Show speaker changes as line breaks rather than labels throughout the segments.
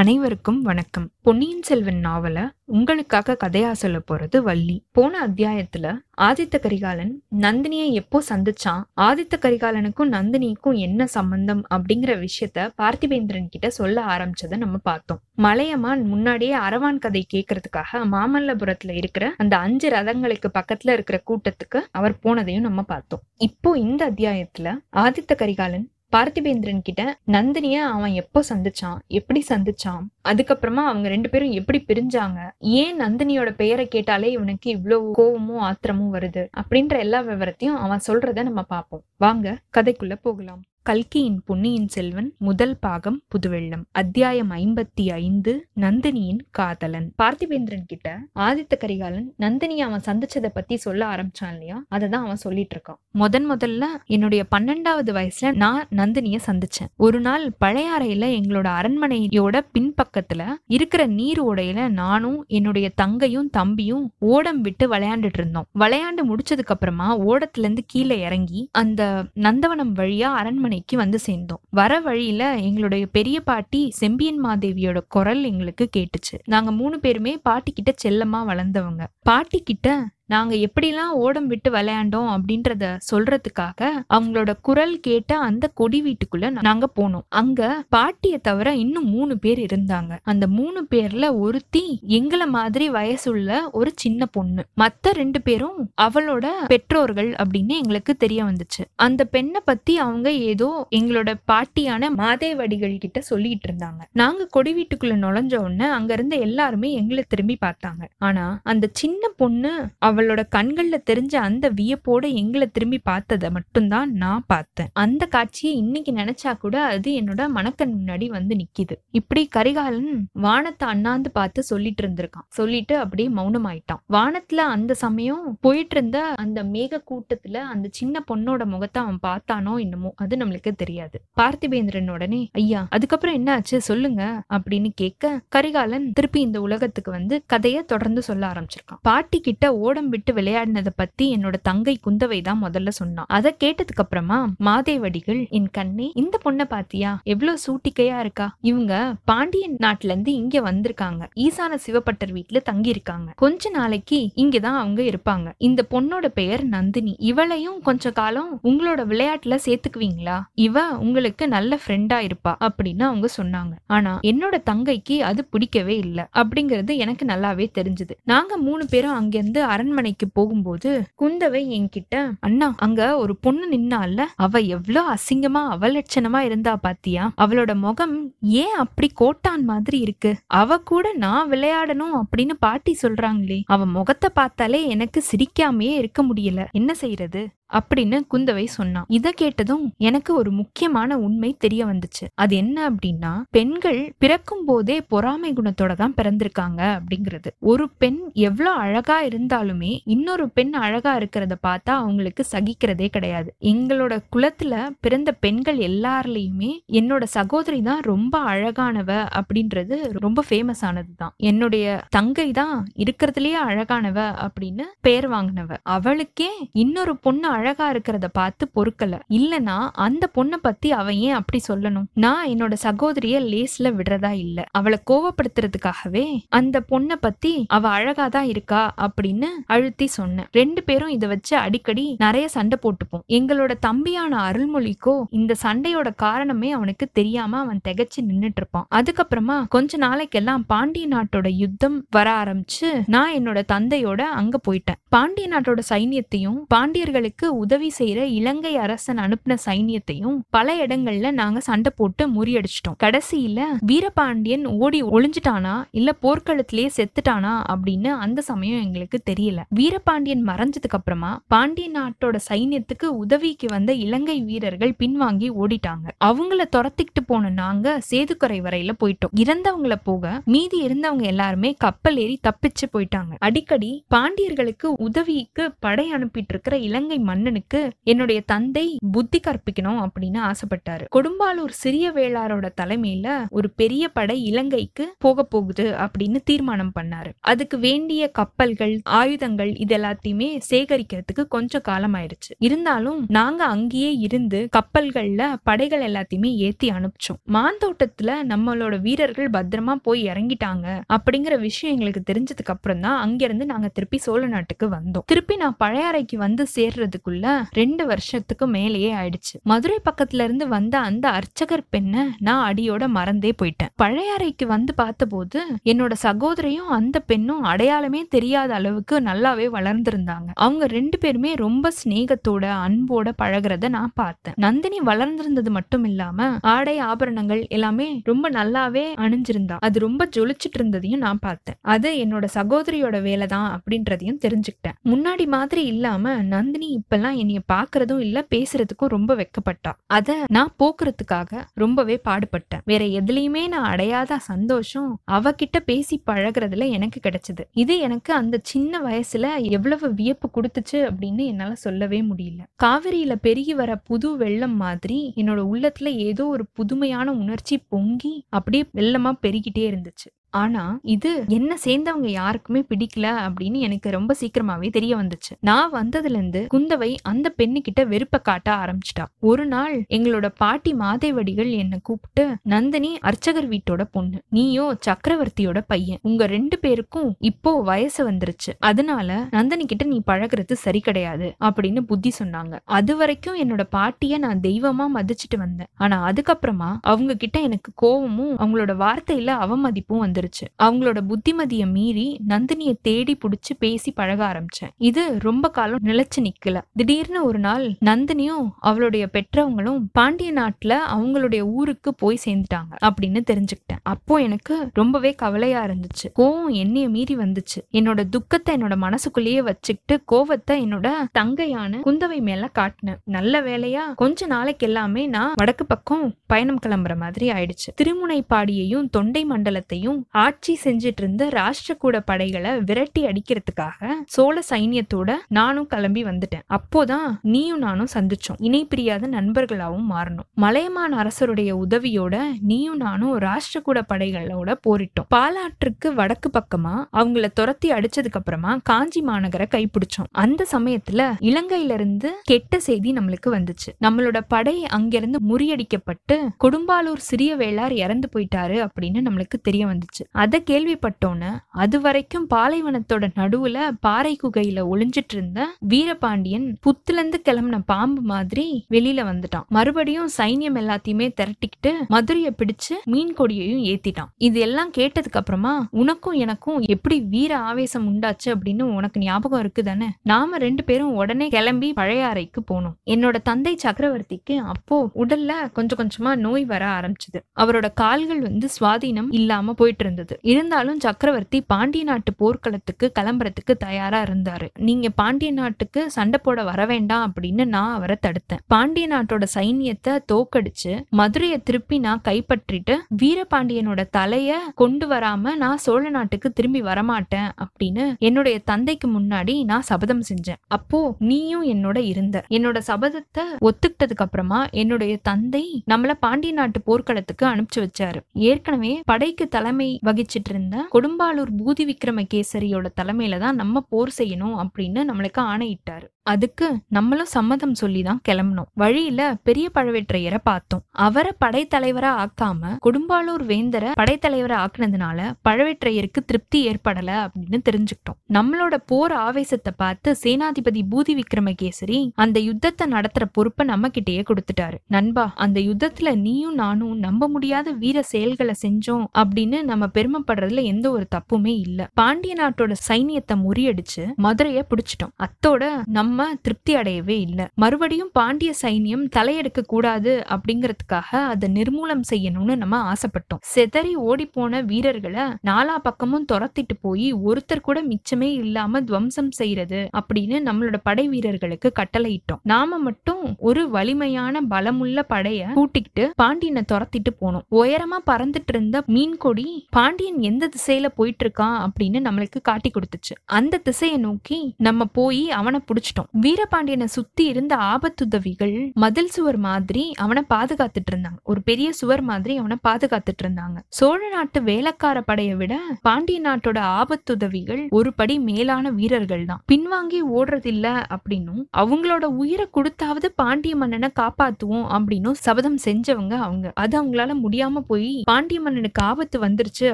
அனைவருக்கும் வணக்கம். பொன்னியின் செல்வன் நாவல உங்களுக்காக கதையா சொல்ல போறது வள்ளி. போன அத்தியாயத்துல ஆதித்த கரிகாலன் நந்தினியை எப்போ சந்திச்சான்? ஆதித்த கரிகாலனுக்கும் நந்தினிக்கும் என்ன சம்பந்தம் அப்படிங்கிற விஷயத்த பார்த்திபேந்திரன் கிட்ட சொல்ல ஆரம்பிச்சதை நம்ம பார்த்தோம். மலையமான் முன்னாடியே அரவான் கதை கேட்கறதுக்காக மாமல்லபுரத்துல இருக்கிற அந்த அஞ்சு ரதங்களுக்கு பக்கத்துல இருக்கிற கூட்டத்துக்கு அவர் போனதையும் நம்ம பார்த்தோம். இப்போ இந்த அத்தியாயத்துல ஆதித்த கரிகாலன் பார்த்திபேந்திரன் கிட்ட நந்தினிய அவன் எப்போ சந்திச்சான்? எப்படி சந்திச்சான்? அதுக்கப்புறமா அவங்க ரெண்டு பேரும் எப்படி பிரிஞ்சாங்க? ஏன் நந்தினியோட பெயரை கேட்டாலே இவனுக்கு இவ்வளவு கோவமும் ஆத்திரமும் வருது? அப்படின்ற எல்லா விவரத்தையும் அவன் சொல்றத நம்ம பார்ப்போம். வாங்க கதைக்குள்ள போகலாம். கல்கியின் பொன்னியின் செல்வன் முதல் பாகம் புதுவெள்ளம் அத்தியாயம் ஐம்பத்தி ஐந்து நந்தினியின் காதலன். பார்த்திபேந்திரன் கிட்ட ஆதித்த கரிகாலன் நந்தினி அவன் சந்திச்சதை பத்தி சொல்ல ஆரம்பிச்சான் இல்லையா? அதை தான் அவன் சொல்லிட்டு இருக்கான். முதன் முதல்ல என்னுடைய பன்னெண்டாவது வயசுல நான் நந்தினிய சந்திச்சேன். ஒரு நாள் பழையாறையில எங்களோட அரண்மனையோட பின்பக்கத்துல இருக்கிற நீர் ஓடையில நானும் என்னுடைய தங்கையும் தம்பியும் ஓடம் விட்டு விளையாண்டுட்டு இருந்தோம். விளையாண்டு முடிச்சதுக்கு அப்புறமா ஓடத்துல இருந்து கீழே இறங்கி அந்த நந்தவனம் வழியா அரண்மனை அரண்மனைக்கு வந்து சேர்ந்தோம். வர வழியில எங்களுடைய பெரிய பாட்டி செம்பியன் மாதேவியோட குரல் எங்களுக்கு கேட்டுச்சு. நாங்க மூணு பேருமே பாட்டி கிட்ட செல்லமா வளர்ந்தவங்க. பாட்டி கிட்ட நாங்க எப்படிலாம் ஓடம் விட்டு விளையாண்டோம் அப்படின்றத சொல்றதுக்காக அவங்களோட குரல் கேட்ட அந்த கொடி வீட்டுக்குள்ள நாங்க போனோம். அங்க பாட்டிய தவிர இன்னும் மூணு பேர் இருந்தாங்க. அந்த மூணு பேர்ல ஒருத்தி எங்கள மாதிரி வயசுள்ள ஒரு சின்ன பொண்ணு. மத்த ரெண்டு பேரும் அவளோட பெற்றோர்கள் அப்படின்னு எங்களுக்கு தெரிய வந்துச்சு. அந்த பெண்ணை பத்தி அவங்க ஏதோ எங்களோட பாட்டியான மாதேவடிகள் கிட்ட சொல்லிட்டு இருந்தாங்க. நாங்க கொடி வீட்டுக்குள்ள நுழைஞ்ச உடனே அங்க இருந்த எல்லாருமே எங்களை திரும்பி பார்த்தாங்க. ஆனா அந்த சின்ன பொண்ணு அவ அவளோட கண்கள்ல தெரிஞ்ச அந்த வியப்போட எங்களை திரும்பி பார்த்ததை மட்டும்தான் நான் பார்த்தேன். அந்த காட்சியை இன்னைக்கு நினைச்சா கூட அது என்னோட மனக்கண் முன்னாடி வந்து நிக்குது. இப்படி கரிகாலன் வானத்தை அண்ணாந்து பார்த்து சொல்லிட்டு இருந்திருக்கான். சொல்லிட்டு அப்படியே மௌனமாயிட்டான். வானத்துல அந்த சமயம் போயிட்டு இருந்த அந்த மேக கூட்டத்துல அந்த சின்ன பொண்ணோட முகத்தை அவன் பார்த்தானோ என்னமோ அது நம்மளுக்கு தெரியாது. பார்த்திபேந்திரன் உடனே ஐயா அதுக்கப்புறம் என்ன ஆச்சு? சொல்லுங்க அப்படின்னு கேட்க கரிகாலன் திருப்பி இந்த உலகத்துக்கு வந்து கதையை தொடர்ந்து சொல்ல ஆரம்பிச்சிருக்கான். பாட்டி கிட்ட ஓடம் விட்டு விளையாடினதை பத்தி என்னோட தங்கை குந்தவை தான் முதல்ல சொன்னான் அதை கேட்டதுக்கு அப்புறமா மாதேவடிகள் என் கண்ணே இந்த பொண்ணை பாத்தியா? எவ்வளவு சூட்டிக்கையா இருக்கா? இவங்க பாண்டியன் நாட்டுல இருந்து இங்க வந்திருக்காங்க. ஈசான சிவப்பட்டர் வீட்டுல தங்கி இருக்காங்க கொஞ்ச நாளைக்கு இங்கதான் அவங்க இருப்பாங்க. இந்த பொண்ணோட பெயர் நந்தினி. இவளையும் கொஞ்ச காலம் உங்களோட விளையாட்டுல சேர்த்துக்குவீங்களா? இவ உங்களுக்கு நல்ல ஃப்ரெண்டா இருப்பா அப்படின்னு அவங்க சொன்னாங்க. ஆனா என்னோட தங்கைக்கு அது பிடிக்கவே இல்லை. அப்படிங்கறது எனக்கு நல்லாவே தெரிஞ்சது. நாங்க மூணு பேரும் அங்கிருந்து அரண் அரண்மனைக்கு போகும்போது குந்தவை என்கிட்ட அண்ணா அங்க ஒரு பொண்ணு நின்னால அவ எவ்வளவு அசிங்கமா அவலட்சணமா இருந்தா பாத்தியா? அவளோட முகம் ஏன் அப்படி கோட்டான் மாதிரி இருக்கு? அவ கூட நான் விளையாடணும் அப்படின்னு பாட்டி சொல்றாங்களே அவ முகத்தை பார்த்தாலே எனக்கு சிரிக்காமையே இருக்க முடியல. என்ன செய்யறது அப்படின்னு குந்தவை சொன்னான். இதை கேட்டதும் எனக்கு ஒரு முக்கியமான உண்மை தெரிய வந்துச்சு. அது என்ன அப்படின்னா பெண்கள் பிறக்கும் போதே பொறாமை குணத்தோட தான் பிறந்திருக்காங்க அப்படிங்கிறது. ஒரு பெண் எவ்வளவு அழகா இருந்தாலுமே இன்னொரு பெண் அழகா இருக்கிறத பார்த்தா அவங்களுக்கு சகிக்கிறதே கிடையாது. எங்களோட குலத்துல பிறந்த பெண்கள் எல்லாருலயுமே என்னோட சகோதரி தான் ரொம்ப அழகானவ அப்படின்றது ரொம்ப ஃபேமஸ் ஆனது தான். என்னுடைய தங்கை தான் இருக்கிறதுலயே அழகானவ அப்படின்னு பெயர் வாங்கினவ. அவளுக்கே இன்னொரு பொண்ணு அழகா இருக்கிறத பார்த்து பொறுக்கல. இல்லனா அந்த பொண்ணை பத்தி அவன் ஏன் அப்படி சொல்லணும்? நான் என்னோட சகோதரிய லேஸ்ல விடுறதா இல்ல. அவளை கோவப்படுத்துறதுக்காகவே அந்த பொண்ணை பத்தி அவ அழகா தான் இருக்கா அப்படின்னு அழுத்தி சொன்னேன். ரெண்டு பேரும் இதை வச்சு அடிக்கடி நிறைய சண்டை போட்டுப்போம். எங்களோட தம்பியான அருள்மொழிக்கோ இந்த சண்டையோட காரணமே அவனுக்கு தெரியாம அவன் திகச்சு நின்னுட்டு இருப்பான் அதுக்கப்புறமா கொஞ்ச நாளைக்கெல்லாம் பாண்டிய நாட்டோட யுத்தம் வர ஆரம்பிச்சு நான் என்னோட தந்தையோட அங்க போயிட்டேன். பாண்டிய நாட்டோட சைன்யத்தையும் பாண்டியர்களுக்கு உதவி செய்யற இலங்கை அரசன் அனுப்பின சைன்யத்தையும் பல இடங்கள்ல நாங்க சண்டை போட்டு முறியடிச்சிட்டோம். கடைசியில வீரபாண்டியன் ஓடி ஒளிஞ்சிட்டானா? இல்ல போர்க்களத்திலேயே செத்துட்டானா? அப்படின்னு அந்த சமயம் எங்களுக்கு தெரியல. வீரபாண்டியன் மறைஞ்சதுக்கு அப்புறமா பாண்டிய நாட்டோட சைன்யத்துக்கு உதவிக்கு வந்த இலங்கை வீரர்கள் பின்வாங்கி ஓடிட்டாங்க. அவங்கள துரத்திக்கிட்டு போன நாங்க சேதுக்கரை வரையில போயிட்டோம். இறந்தவங்கள போக மீதி இருந்தவங்க எல்லாருமே கப்பல் ஏறி தப்பிச்சு போயிட்டாங்க. அடிக்கடி பாண்டியர்களுக்கு உதவிக்கு படை அனுப்பிட்டு இருக்கிற இலங்கை மன்னனுக்கு என்னுடைய தந்தை புத்தி கற்பிக்கணும் அப்படின்னு ஆசைப்பட்டாரு. கொடும்பாலூர் சிறிய வேளாரோட தலைமையில ஒரு பெரிய படை இலங்கைக்கு போக போகுது அப்படின்னு தீர்மானம் பண்ணாரு. அதுக்கு வேண்டிய கப்பல்கள் ஆயுதங்கள் இது எல்லாத்தையுமே சேகரிக்கிறதுக்கு கொஞ்சம் காலம் ஆயிடுச்சு இருந்தாலும் நாங்க அங்கேயே இருந்து கப்பல்கள்ல படைகள் எல்லாத்தையுமே ஏத்தி அனுப்பிச்சோம். மாந்தோட்டத்துல நம்மளோட வீரர்கள் பத்திரமா போய் இறங்கிட்டாங்க அப்படிங்கிற விஷயம் எங்களுக்கு தெரிஞ்சதுக்கு அப்புறம் தான் அங்கிருந்து நாங்க திருப்பி சோழ நாட்டுக்கு வந்தோம். திருப்பி நான் பழையாறைக்கு வந்து சேர்றதுக்கு வர்றதுக்குள்ள ரெண்டு வருஷத்துக்கு மேலேயே ஆயிடுச்சு. மதுரை பக்கத்துல இருந்து வந்த அந்த அர்ச்சகர் பெண்ணை நான் அடியோட மறந்தே போயிட்டேன். பழையாறைக்கு வந்து பார்த்தபோது என்னோட சகோதரியும் அந்த பெண்ணும் அடையாளமே தெரியாத அளவுக்கு நல்லாவே வளர்ந்திருந்தாங்க. அவங்க ரெண்டு பேருமே ரொம்ப சிநேகத்தோட அன்போட பழகிறத நான் பார்த்தேன். நந்தினி வளர்ந்திருந்தது மட்டும் இல்லாம ஆடை ஆபரணங்கள் எல்லாமே ரொம்ப நல்லாவே அணிஞ்சிருந்தா. அது ரொம்ப ஜொலிச்சிட்டு இருந்ததையும் நான் பார்த்தேன். அது என்னோட சகோதரியோட வேலை தான் அப்படின்றதையும் தெரிஞ்சுக்கிட்டேன். முன்னாடி மாதிரி இல்லாம நந்தினி இப்பெல்லாம் என்னைய பாக்குறதும் இல்ல பேசுறதுக்கும் ரொம்ப வெக்கப்பட்டா. அத நான் போக்குறதுக்காக ரொம்பவே பாடுபட்டேன். வேற எதுலயுமே நான் அடையாத சந்தோஷம் அவகிட்ட பேசி பழகுறதுல எனக்கு கிடைச்சது. இது எனக்கு அந்த சின்ன வயசுல எவ்வளவு வியப்பு கொடுத்துச்சு அப்படின்னு என்னால சொல்லவே முடியல. காவிரியில பெருகி வர புது வெள்ளம் மாதிரி என்னோட உள்ளத்துல ஏதோ ஒரு புதுமையான உணர்ச்சி பொங்கி அப்படியே வெள்ளமா பெருகிட்டே இருந்துச்சு. ஆனா இது என்ன சேர்ந்தவங்க யாருக்குமே பிடிக்கல அப்படின்னு எனக்கு ரொம்ப சீக்கிரமாவே தெரிய வந்துச்சு. நான் வந்ததுல இருந்து குந்தவை அந்த பெண்ணு கிட்ட வெறுப்ப காட்ட ஆரம்பிச்சிட்டா. ஒரு நாள் எங்களோட பாட்டி மாதேவடிகள் என்னை கூப்பிட்டு நந்தினி அர்ச்சகர் வீட்டோட பொண்ணு. நீயோ சக்கரவர்த்தியோட பையன். உங்க ரெண்டு பேருக்கும் இப்போ வயசு வந்துருச்சு. அதனால நந்தினி கிட்ட நீ பழகுறது சரி கிடையாது அப்படின்னு புத்தி சொன்னாங்க. அது வரைக்கும் என்னோட பாட்டிய நான் தெய்வமா மதிச்சுட்டு வந்தேன். ஆனா அதுக்கப்புறமா அவங்க கிட்ட எனக்கு கோவமும் அவங்களோட வார்த்தையில அவமதிப்பும் வந்துருச்சு. அவங்களோட புத்திமதிய மீறி நந்தினிய தேடி புடிச்சு பேசி பழக ஆரம்பிச்சேன். இது ரொம்ப காலம் நிலைச்சு நிக்கல. திடீர்னு ஒரு நாள் நந்தினியும் அவளுடைய பெற்றவங்களும் பாண்டிய நாட்டுல அவங்களுடைய ஊருக்கு போய் சேர்ந்துட்டாங்க அப்படின்னு தெரிஞ்சுக்கிட்டேன். அப்போ எனக்கு ரொம்பவே கவலையா இருந்துச்சு. கோவம் என்னைய மீறி வந்துச்சு. என்னோட துக்கத்தை என்னோட மனசுக்குள்ளேயே வச்சுக்கிட்டு கோவத்தை என்னோட தங்கையான குந்தவை மேல காட்டினேன். நல்ல வேலையா கொஞ்ச நாளைக்கு எல்லாமே நான் வடக்கு பக்கம் பயணம் கிளம்புற மாதிரி ஆயிடுச்சு. திருமுனைப்பாடியையும் தொண்டை மண்டலத்தையும் ஆட்சி செஞ்சிட்டு இருந்த ராஷ்டிரகூட படைகளை விரட்டி அடிக்கிறதுக்காக சோழ சைன்யத்தோட நானும் கிளம்பி வந்துட்டேன். அப்போதான் நீயும் நானும் சந்திச்சோம். இணை பிரியாத நண்பர்களாவும் மாறணும். மலையமான் அரசருடைய உதவியோட நீயும் நானும் ராஷ்டிரகூட படைகளோட போரிட்டோம். பாலாற்றுக்கு வடக்கு பக்கமா அவங்கள துரத்தி அடிச்சதுக்கு அப்புறமா காஞ்சி மாநகரை கைப்பிடிச்சோம். அந்த சமயத்துல இலங்கையில இருந்து கெட்ட செய்தி நம்மளுக்கு வந்துச்சு. நம்மளோட படை அங்கிருந்து முறியடிக்கப்பட்டு கொடும்பாலூர் சிறிய வேளார் இறந்து போயிட்டாரு அப்படின்னு நம்மளுக்கு தெரிய வந்துச்சு. அத கேள்விப்பட்டோன்னு அது வரைக்கும் பாலைவனத்தோட நடுவுல பாறை குகையில ஒளிஞ்சிட்டு இருந்த வீரபாண்டியன் புத்துலேருந்து கிளம்பின பாம்பு மாதிரி வெளியில வந்துட்டான். மறுபடியும் சைன்யம் எல்லாத்தையுமே திரட்டிக்கிட்டு மதுரையை பிடிச்சு மீன் கொடியையும் ஏத்திட்டான். இது எல்லாம் கேட்டதுக்கு அப்புறமா உனக்கும் எனக்கும் எப்படி வீர ஆவேசம் உண்டாச்சு அப்படின்னு உனக்கு ஞாபகம் இருக்குதானே? நாம ரெண்டு பேரும் உடனே கிளம்பி பழையாறைக்கு போனோம். என்னோட தந்தை சக்கரவர்த்திக்கு அப்போ உடல்ல கொஞ்சம் கொஞ்சமா நோய் வர ஆரம்பிச்சது. அவரோட கால்கள் வந்து சுவாதீனம் இல்லாம போயிட்டு இருந்தது. இருந்தாலும் சக்கரவர்த்தி பாண்டிய நாட்டு போர்க்களத்துக்கு கிளம்புறதுக்கு தயாரா இருந்தாரு. நீங்க பாண்டிய நாட்டுக்கு சண்டை போட வர வேண்டாம் அப்படின்னு நான் அவரை தடுத்தேன். பாண்டிய நாட்டோட சைன்யத்தை தோக்கடிச்சு மதுரையை திருப்பி நான் கைப்பற்றிட்டு வீரபாண்டியனோட தலைய கொண்டு வராம நான் சோழ நாட்டுக்கு திரும்பி வரமாட்டேன் அப்படின்னு என்னுடைய தந்தைக்கு முன்னாடி நான் சபதம் செஞ்சேன். அப்போ நீயும் என்னோட இருந்த. என்னோட சபதத்தை ஒத்துக்கிட்டதுக்கு அப்புறமா என்னுடைய தந்தை நம்மள பாண்டிய நாட்டு போர்க்களத்துக்கு அனுப்பிச்சு வச்சாரு. ஏற்கனவே படைக்கு தலைமை வகிச்சிட்டு இருந்த கொடும்பாலூர் பூதி விக்ரமகேசரியோட தலைமையில தான் நம்ம போர் செய்யணும் அப்படின்னு நம்மளுக்கு ஆணையிட்டாரு. அதுக்கு நம்மளும் சம்மதம் சொல்லி தான் கிளம்பணும். வழியில பெரிய பழவேற்றையரை பார்த்தோம். அவரை படைத்தலைவரா ஆக்காம கொடும்பாலூர் வேந்தரை படைத்தலைவரா ஆக்குனதுனால பழவேற்றையருக்கு திருப்தி ஏற்படல அப்படின்னு தெரிஞ்சுக்கிட்டோம். நம்மளோட போர் ஆவேசத்தை பார்த்து சேனாதிபதி பூதி விக்ரமகேசரி அந்த யுத்தத்தை நடத்துற பொறுப்பை நம்ம கிட்டேயே கொடுத்துட்டாரு. நண்பா அந்த யுத்தத்துல நீயும் நானும் நம்ப முடியாத வீர செயல்களை செஞ்சோம் அப்படின்னு நம்ம பெருமைப்படுறதுல எந்த ஒரு தப்புமே இல்ல. பாண்டிய நாட்டோட சைனியத்தை முறியடிச்சு மதுரைய பிடிச்சிட்டோம். அத்தோட நம்ம திருப்தி அடையவே இல்ல. மறுபடியும் பாண்டிய சைன்யம் தலையெடுக்க கூடாது அப்படிங்கறதுக்காக அதை நிர்மூலம் செய்யணும்னு நம்ம ஆசைப்பட்டோம். செதறி ஓடி போன வீரர்களை நாலா பக்கமும் துரத்திட்டு போய் ஒருத்தர் கூட மிச்சமே இல்லாம துவம்சம் செய்யறது அப்படின்னு நம்மளோட படை வீரர்களுக்கு கட்டளையிட்டோம். நாம மட்டும் ஒரு வலிமையான பலமுள்ள படைய கூட்டிக்கிட்டு பாண்டியனை துரத்திட்டு போனோம். உயரமா பறந்துட்டு இருந்த மீன்கொடி பாண்டியன் எந்த திசையில போயிட்டு இருக்கான் அப்படின்னு நம்மளுக்கு காட்டி கொடுத்துச்சு. அந்த திசையை நோக்கி நம்ம போய் அவனை புடிச்சிட்டோம். வீரபாண்டியனை சுத்தி இருந்த ஆபத்துதவிகள் மதில் சுவர் மாதிரி அவனை பாதுகாத்துட்டு இருந்தாங்க. ஒரு பெரிய சுவர் மாதிரி அவனை பாதுகாத்துட்டு இருந்தாங்க. சோழ நாட்டு வேலைக்கார படையை விட பாண்டிய நாட்டோட ஆபத்துதவிகள் ஒரு படி மேலான வீரர்கள் தான். பின்வாங்கி ஓடுறதில்ல அப்படின்னும் அவங்களோட உயிரை கொடுத்தாவது பாண்டிய மன்னனை காப்பாத்துவோம் அப்படின்னும் சபதம் செஞ்சவங்க அவங்க. அது அவங்களால முடியாம போய் பாண்டிய மன்னனுக்கு ஆபத்து வந்துருச்சு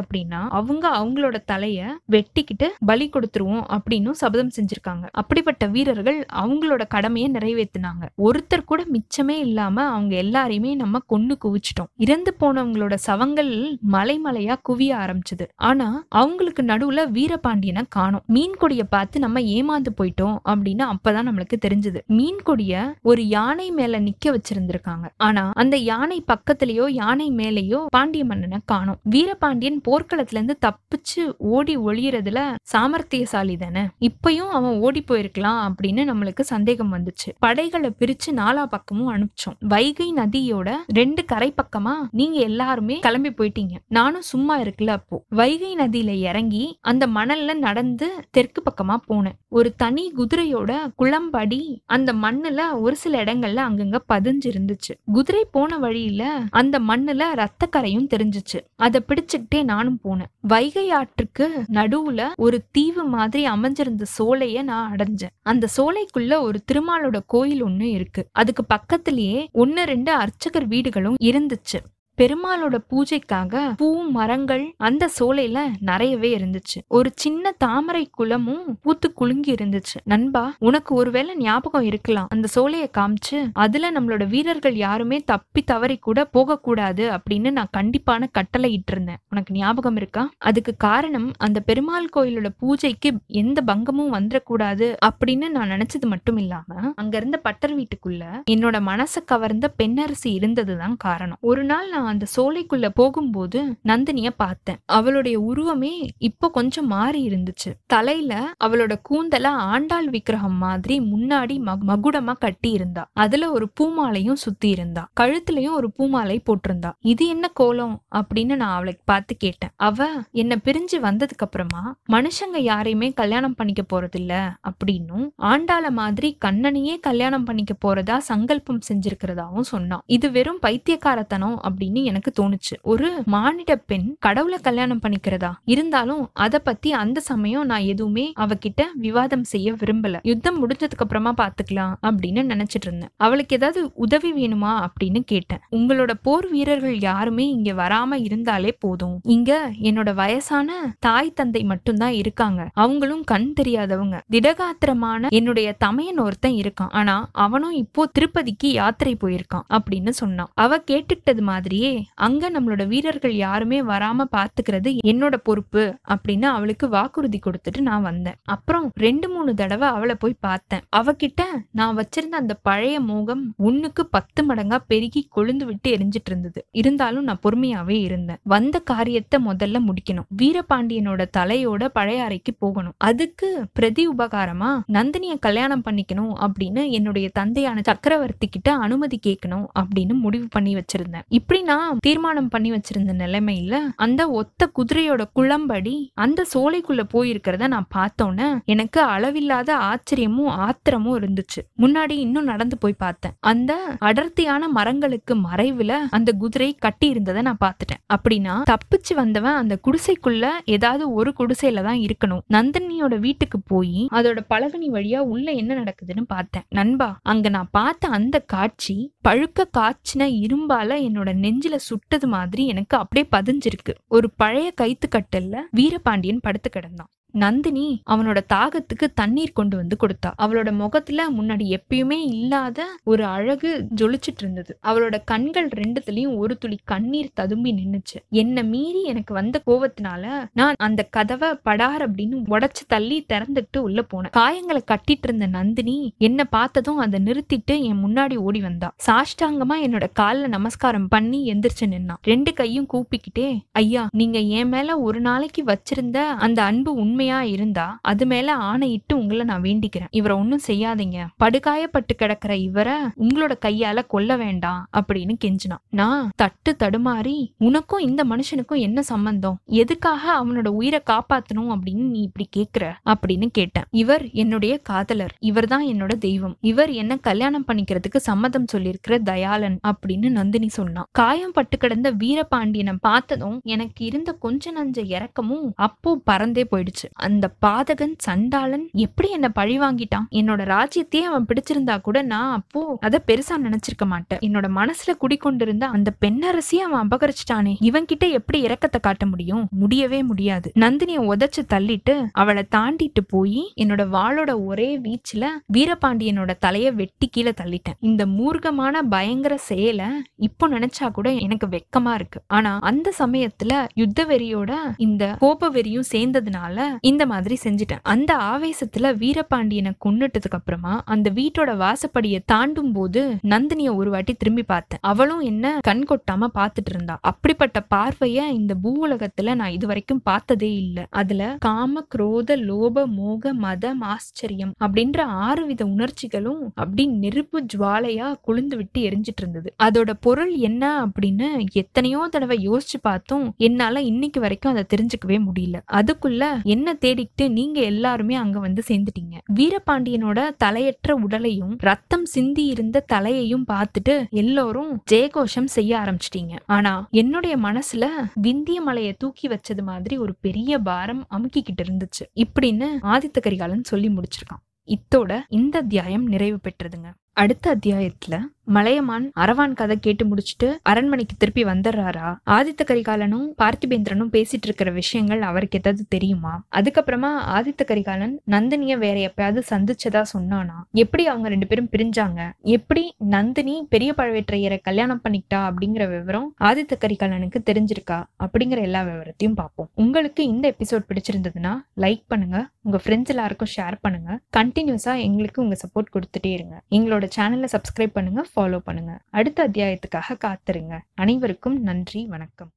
அப்படின்னா அவங்க அவங்களோட தலைய வெட்டிக்கிட்டு பலி கொடுத்துருவோம் அப்படின்னு சபதம் செஞ்சிருக்காங்க. அப்படிப்பட்ட வீரர்கள் அவங்களோட கடமையை நிறைவேற்றினாங்க ஒருத்தர் கூட மிச்சமே இல்லாம அவங்க எல்லாரையுமே நம்ம கொண்டு குவிச்சிட்டோம். இறந்து போனவங்களோட சவங்கள் மலை மலையா குவிய ஆரம்பிச்சது. ஆனா அவங்களுக்கு நடுவுல வீரபாண்டியனை காணோம். மீன் கொடிய பார்த்து நம்ம ஏமாந்து போயிட்டோம் அப்படின்னு அப்பதான் நம்மளுக்கு தெரிஞ்சது. மீன் கொடிய ஒரு யானை மேல நிக்க வச்சிருந்திருக்காங்க. ஆனா அந்த யானை பக்கத்திலயோ யானை மேலேயோ பாண்டிய மன்னனை காணோம். வீரபாண்டியன் போர்க்களத்துல இருந்து தப்பிச்சு ஓடி ஒளியறதுல சாமர்த்தியசாலி தானே. இப்பயும் அவன் ஓடி போயிருக்கலாம் அப்படின்னு நம்மளுக்கு சந்தேகம் வந்துச்சு. படைகளை பிரிச்சு நாலா பக்கமும் அனுப்பிச்சோம். வைகை நதியோட ரெண்டு கரை பக்கமா நீங்க எல்லாருமே கிளம்பி போயிட்டீங்க. நானும் சும்மா இருக்குல்ல அப்போ. வைகை நதியில இறங்கி அந்த மணல்ல நடந்து தெற்கு பக்கமா போனேன். ஒரு தனி குதிரையோட குளம்படி அந்த மண்ணுல ஒரு சில இடங்கள்ல அங்கங்க பதிஞ்சு இருந்துச்சு குதிரை போன வழியில அந்த மண்ணுல ரத்த கரையும் தெரிஞ்சுச்சு. அதை பிடிச்சுக்கிட்டே நானும் போனேன். வைகை ஆற்றுக்கு நடுவுல ஒரு தீவு மாதிரி அமைஞ்சிருந்த சோலைய நான் அடைஞ்சேன். அந்த சோலை சாலைக்குள்ள ஒரு திருமாலோட கோயில் ஒண்ணு இருக்கு. அதுக்கு பக்கத்திலேயே ஒன்னு ரெண்டு அர்ச்சகர் வீடுகளும் இருந்துச்சு. பெருமாளோட பூஜைக்காக பூ மரங்கள் அந்த சோலையில நிறையவே இருந்துச்சு. ஒரு சின்ன தாமரை குளமும் பூத்து குலுங்கி இருந்துச்சு. நண்பா உனக்கு ஒருவேளை ஞாபகம் இருக்கலாம். அந்த சோலையை காமிச்சு அதுல நம்மளோட வீரர்கள் யாருமே தப்பி தவறி கூட போக கூடாது அப்படின்னு நான் கண்டிப்பான கட்டளை இருந்தேன் உனக்கு ஞாபகம் இருக்கா? அதுக்கு காரணம் அந்த பெருமாள் கோயிலோட பூஜைக்கு எந்த பங்கமும் வந்துடக்கூடாது அப்படின்னு நான் நினைச்சது மட்டும் இல்லாம அங்க இருந்த பட்டர் வீட்டுக்குள்ள என்னோட மனசை கவர்ந்த பெண்ணரசி இருந்ததுதான் காரணம். ஒரு நாள் நான் அந்த சோலைக்குள்ள போகும்போது நந்தினிய பார்த்தேன். அவளுடைய உருவமே இப்போ கொஞ்சம் மாறி இருந்துச்சு. தலையில அவளோட கூந்தல ஆண்டாள் விக்கிரகம் மாதிரி முன்னாடி மகுடமா கட்டி இருந்தா. அதுல ஒரு பூமாலையும் சுத்தி இருந்தா. கழுத்துலயும் ஒரு பூமாலை போட்டிருந்தா. இது என்ன கோலம்? அப்படின்னு நான் அவளை பார்த்து கேட்டேன். அவ என்ன பிரிஞ்சு வந்ததுக்கு அப்புறமா மனுஷங்க யாரையுமே கல்யாணம் பண்ணிக்க போறதில்ல அப்படின்னும் ஆண்டாள மாதிரி கண்ணனையே கல்யாணம் பண்ணிக்க போறதா சங்கல்பம் செஞ்சிருக்கிறதாவும் சொன்னான். இது வெறும் பைத்தியக்காரத்தனம் அப்படின்னு எனக்கு தோணுச்சு. ஒரு மானிட பெண் கடவுளை கல்யாணம் பண்ணிக்கிறதா? இருந்தாலும் அத பத்தி அந்த சமயம் நான் எதுவுமே அவகிட்ட விவாதம் செய்ய விரும்பல. யுத்தம் முடிஞ்சதுக்கு அப்புறமா பாத்துக்கலாம் அப்படின்னு நினைச்சிட்டு இருந்தேன். அவளுக்கு ஏதாவது உதவி வேணுமா அப்படின்னு கேட்டேன். உங்களோட போர் வீரர்கள் யாருமே இங்க வராம இருந்தாலே போதும். இங்க என்னோட வயசான தாய் தந்தை மட்டும்தான் இருக்காங்க. அவங்களும் கண் தெரியாதவங்க. திடகாத்திரமான என்னுடைய தமையன் ஒருத்தன் இருக்கான். ஆனா அவனும் இப்போ திருப்பதிக்கு யாத்திரை போயிருக்கான் அப்படின்னு சொன்னான். அவ கேட்டுக்கிட்டது மாதிரியே அங்க நம்மளோட வீரர்கள் யாருமே வராம பாத்துக்கிறது என்னோட பொறுப்பு அப்படின்னு அவளுக்கு வாக்குறுதி கொடுத்துட்டு நான் வந்தேன். அப்புறம் ரெண்டு மூணு தடவை அவளை போய் பார்த்தேன். அவகிட்ட நான் வச்சிருந்த அந்த பழைய மோகம் ஒண்ணுக்கு பத்து மடங்கா பெருகி கொழுந்து விட்டு எரிஞ்சிட்டு இருந்தது. இருந்தாலும் நான் பொறுமையாவே இருந்தேன். வந்த காரியத்தை முதல்ல முடிக்கணும். வீரபாண்டியனோட தலையோட பழைய அறைக்கு போகணும். அதுக்கு பிரதி உபகாரமா நந்தினிய கல்யாணம் பண்ணிக்கணும் அப்படின்னு என்னுடைய தந்தையான சக்கரவர்த்தி கிட்ட அனுமதி கேட்கணும் அப்படின்னு முடிவு பண்ணி வச்சிருந்தேன். இப்படி நான் தீர்மானம் பண்ணி வச்சிருந்த நிலைமையில அந்த ஒத்த குதிரையோட குளம்படி அந்த சோலைக்குள்ள போயிருக்கிறத நான் பார்த்தோன்னே எனக்கு அளவில்லாத ஆச்சரியமும் ஆத்திரமும் இருந்துச்சு. முன்னாடி இன்னும் நடந்து போய் பார்த்தேன். அந்த அடர்த்தியான மரங்களுக்கு மறைவுல அந்த குதிரை கட்டி இருந்ததை நான் பார்த்துட்டேன். அப்படின்னா தப்பிச்சு வந்தவன் அந்த குடிசைக்குள்ள ஏதாவது ஒரு குடிசையில தான் இருக்கணும். நந்தினியோட வீட்டுக்கு போய் அதோட பலகனி வழியா உள்ள என்ன நடக்குதுன்னு பார்த்தேன். நண்பா அங்க நான் பார்த்த அந்த காட்சி பழுக்க காய்ச்சின இரும்பால என்னோட நெஞ்சு நெஞ்சில சுட்டது மாதிரி எனக்கு அப்படியே பதிஞ்சிருக்கு. ஒரு பழைய கைத்து கட்டல்ல வீரபாண்டியன் படுத்து கிடந்தான். நந்தினி அவனோட தாகத்துக்கு தண்ணீர் கொண்டு வந்து கொடுத்தா. அவளோட முகத்துல முன்னாடி எப்பயுமே இல்லாத ஒரு அழகு ஜொலிச்சிட்டு இருந்தது. அவளோட கண்கள் ரெண்டுத்துலயும் ஒரு துளி கண்ணீர் ததும்பி நின்னுச்சு. என்ன மீறி எனக்கு வந்த கோவத்தினால நான் அந்த கதவை படார் அப்படின்னு உடச்சு தள்ளி திறந்துட்டு உள்ள போனேன். காயங்களை கட்டிட்டு இருந்த நந்தினி என்ன பார்த்ததும் அதை நிறுத்திட்டு என் முன்னாடி ஓடி வந்தா. சாஷ்டாங்கமா என்னோட காலில் நமஸ்காரம் பண்ணி எந்திரிச்சு நின்னான் ரெண்டு கையும் கூப்பிக்கிட்டே ஐயா நீங்க என் மேல ஒரு நாளைக்கு வச்சிருந்த அந்த அன்பு உண்மை உண்மையா இருந்தா அது மேல ஆணையிட்டு உங்களை நான் வேண்டிக்கிறேன். இவரை ஒன்னும் செய்யாதீங்க. படுகாயப்பட்டு கிடக்கிற இவரை உங்களோட கையால கொல்ல வேண்டாம் அப்படின்னு கெஞ்சினான். நான் தட்டு தடுமாறி உனக்கும் இந்த மனுஷனுக்கும் என்ன சம்பந்தம்? எதுக்காக அவனோட உயிரை காப்பாத்தணும் அப்படின்னு நீ இப்படி கேக்குற? அப்படின்னு கேட்டேன். இவர் என்னுடைய காதலர். இவர் தான் என்னோட தெய்வம். இவர் என்ன கல்யாணம் பண்ணிக்கிறதுக்கு சம்மதம் சொல்லியிருக்கிற தயாளன் அப்படின்னு நந்தினி சொன்னான். காயம் பட்டு கிடந்த வீரபாண்டியனை பார்த்ததும் எனக்கு இருந்த கொஞ்ச நஞ்ச இறக்கமும் அப்போ பறந்தே போயிடுச்சு. அந்த பாதகன் சண்டாளன் எப்படி என்ன பழி வாங்கிட்டான் என்னோட ராஜ்யத்தையே அவன் பிடிச்சிருந்தா கூட நான் அப்போ அத பெருசா நினைச்சிருக்க மாட்டேன். என்னோட மனசுல குடிக்கொண்டிருந்த அந்த பெண்ணரசியை அவன் அபகரிச்சிட்டானே. இவன் கிட்ட எப்படி இறக்கத்தை காட்ட முடியும்? முடியவே முடியாது. நந்தினிய உதைச்சு தள்ளிட்டு அவளை தாண்டிட்டு போய் என்னோட வாளோட ஒரே வீச்சுல வீரபாண்டியனோட தலைய வெட்டி கீழே தள்ளிட்டேன். இந்த மூர்க்கமான பயங்கர செயலை இப்போ நினைச்சா கூட எனக்கு வெக்கமா இருக்கு. ஆனா அந்த சமயத்துல யுத்த வெறியோட இந்த கோப வெறியும் சேர்ந்ததுனால இந்த மாதிரி செஞ்சுட்டேன். அந்த ஆவேசத்துல வீரபாண்டியனை கொன்னுட்டதுக்கு அப்புறமா அந்த வீட்டோட வாசப்படியை தாண்டும் போது நந்தினிய ஒரு வாட்டி திரும்பி பார்த்தேன். அவளும் என்ன கண் கொட்டாம பார்த்துட்டு இருந்தா. அப்படிப்பட்ட பார்வைய இந்த பூவுலகத்துல நான் இது வரைக்கும் பார்த்ததே இல்ல. அதுல காம குரோத லோப மோக மதம் ஆச்சரியம் அப்படின்ற ஆறு வித உணர்ச்சிகளும் அப்படி நெருப்பு ஜுவாலையா குளிந்து விட்டு எரிஞ்சிட்டு இருந்தது. அதோட பொருள் என்ன அப்படின்னு எத்தனையோ தடவை யோசிச்சு பார்த்தும் என்னால இன்னைக்கு வரைக்கும் அதை தெரிஞ்சுக்கவே முடியல. அதுக்குள்ள என்ன தேடிக்கிட்டு நீங்க எல்லாருமே அங்க வந்து சேர்ந்துட்டீங்க. வீரபாண்டியனோட தலையற்ற உடலையும் ரத்தம் சிந்தி இருந்த தலையையும் பார்த்துட்டு எல்லோரும் ஜெயகோஷம் செய்ய ஆரம்பிச்சிட்டீங்க. ஆனா என்னுடைய மனசுல விந்திய மலையை தூக்கி வச்சது மாதிரி ஒரு பெரிய பாரம் அமுக்கிக்கிட்டு இருந்துச்சு. இப்படின்னு ஆதித்த கரிகாலன் சொல்லி முடிச்சிருக்கான். இத்தோட இந்த அத்தியாயம் நிறைவு பெற்றதுங்க. அடுத்த அத்தியாயத்துல மலையமான் அரவான் கதை கேட்டு முடிச்சுட்டு அரண்மனைக்கு திருப்பி வந்துடுறாரா? ஆதித்த கரிகாலனும் பார்த்திபேந்திரனும் பேசிட்டு இருக்கிற விஷயங்கள் அவருக்கு ஏதாவது தெரியுமா? அதுக்கப்புறமா ஆதித்த கரிகாலன் நந்தினிய வேற எப்பயாவது சந்திச்சதா சொன்னானா? எப்படி அவங்க ரெண்டு பேரும் பிரிஞ்சாங்க? எப்படி நந்தினி பெரிய பழவேற்றையரை கல்யாணம் பண்ணிக்கிட்டா அப்படிங்கிற விவரம் ஆதித்த கரிகாலனுக்கு தெரிஞ்சிருக்கா? அப்படிங்கிற எல்லா விவரத்தையும் பார்ப்போம். உங்களுக்கு இந்த எபிசோட் பிடிச்சிருந்ததுன்னா லைக் பண்ணுங்க. உங்க ஃப்ரெண்ட்ஸ் எல்லாருக்கும் ஷேர் பண்ணுங்க. கண்டினியூஸா எங்களுக்கு உங்க சப்போர்ட் கொடுத்துட்டே இருங்க. எங்களோட சேனலை சப்ஸ்கிரைப் பண்ணுங்க. ஃபாலோ பண்ணுங்க. அடுத்த அத்தியாயத்துக்காக காத்திருங்க. அனைவருக்கும் நன்றி வணக்கம்.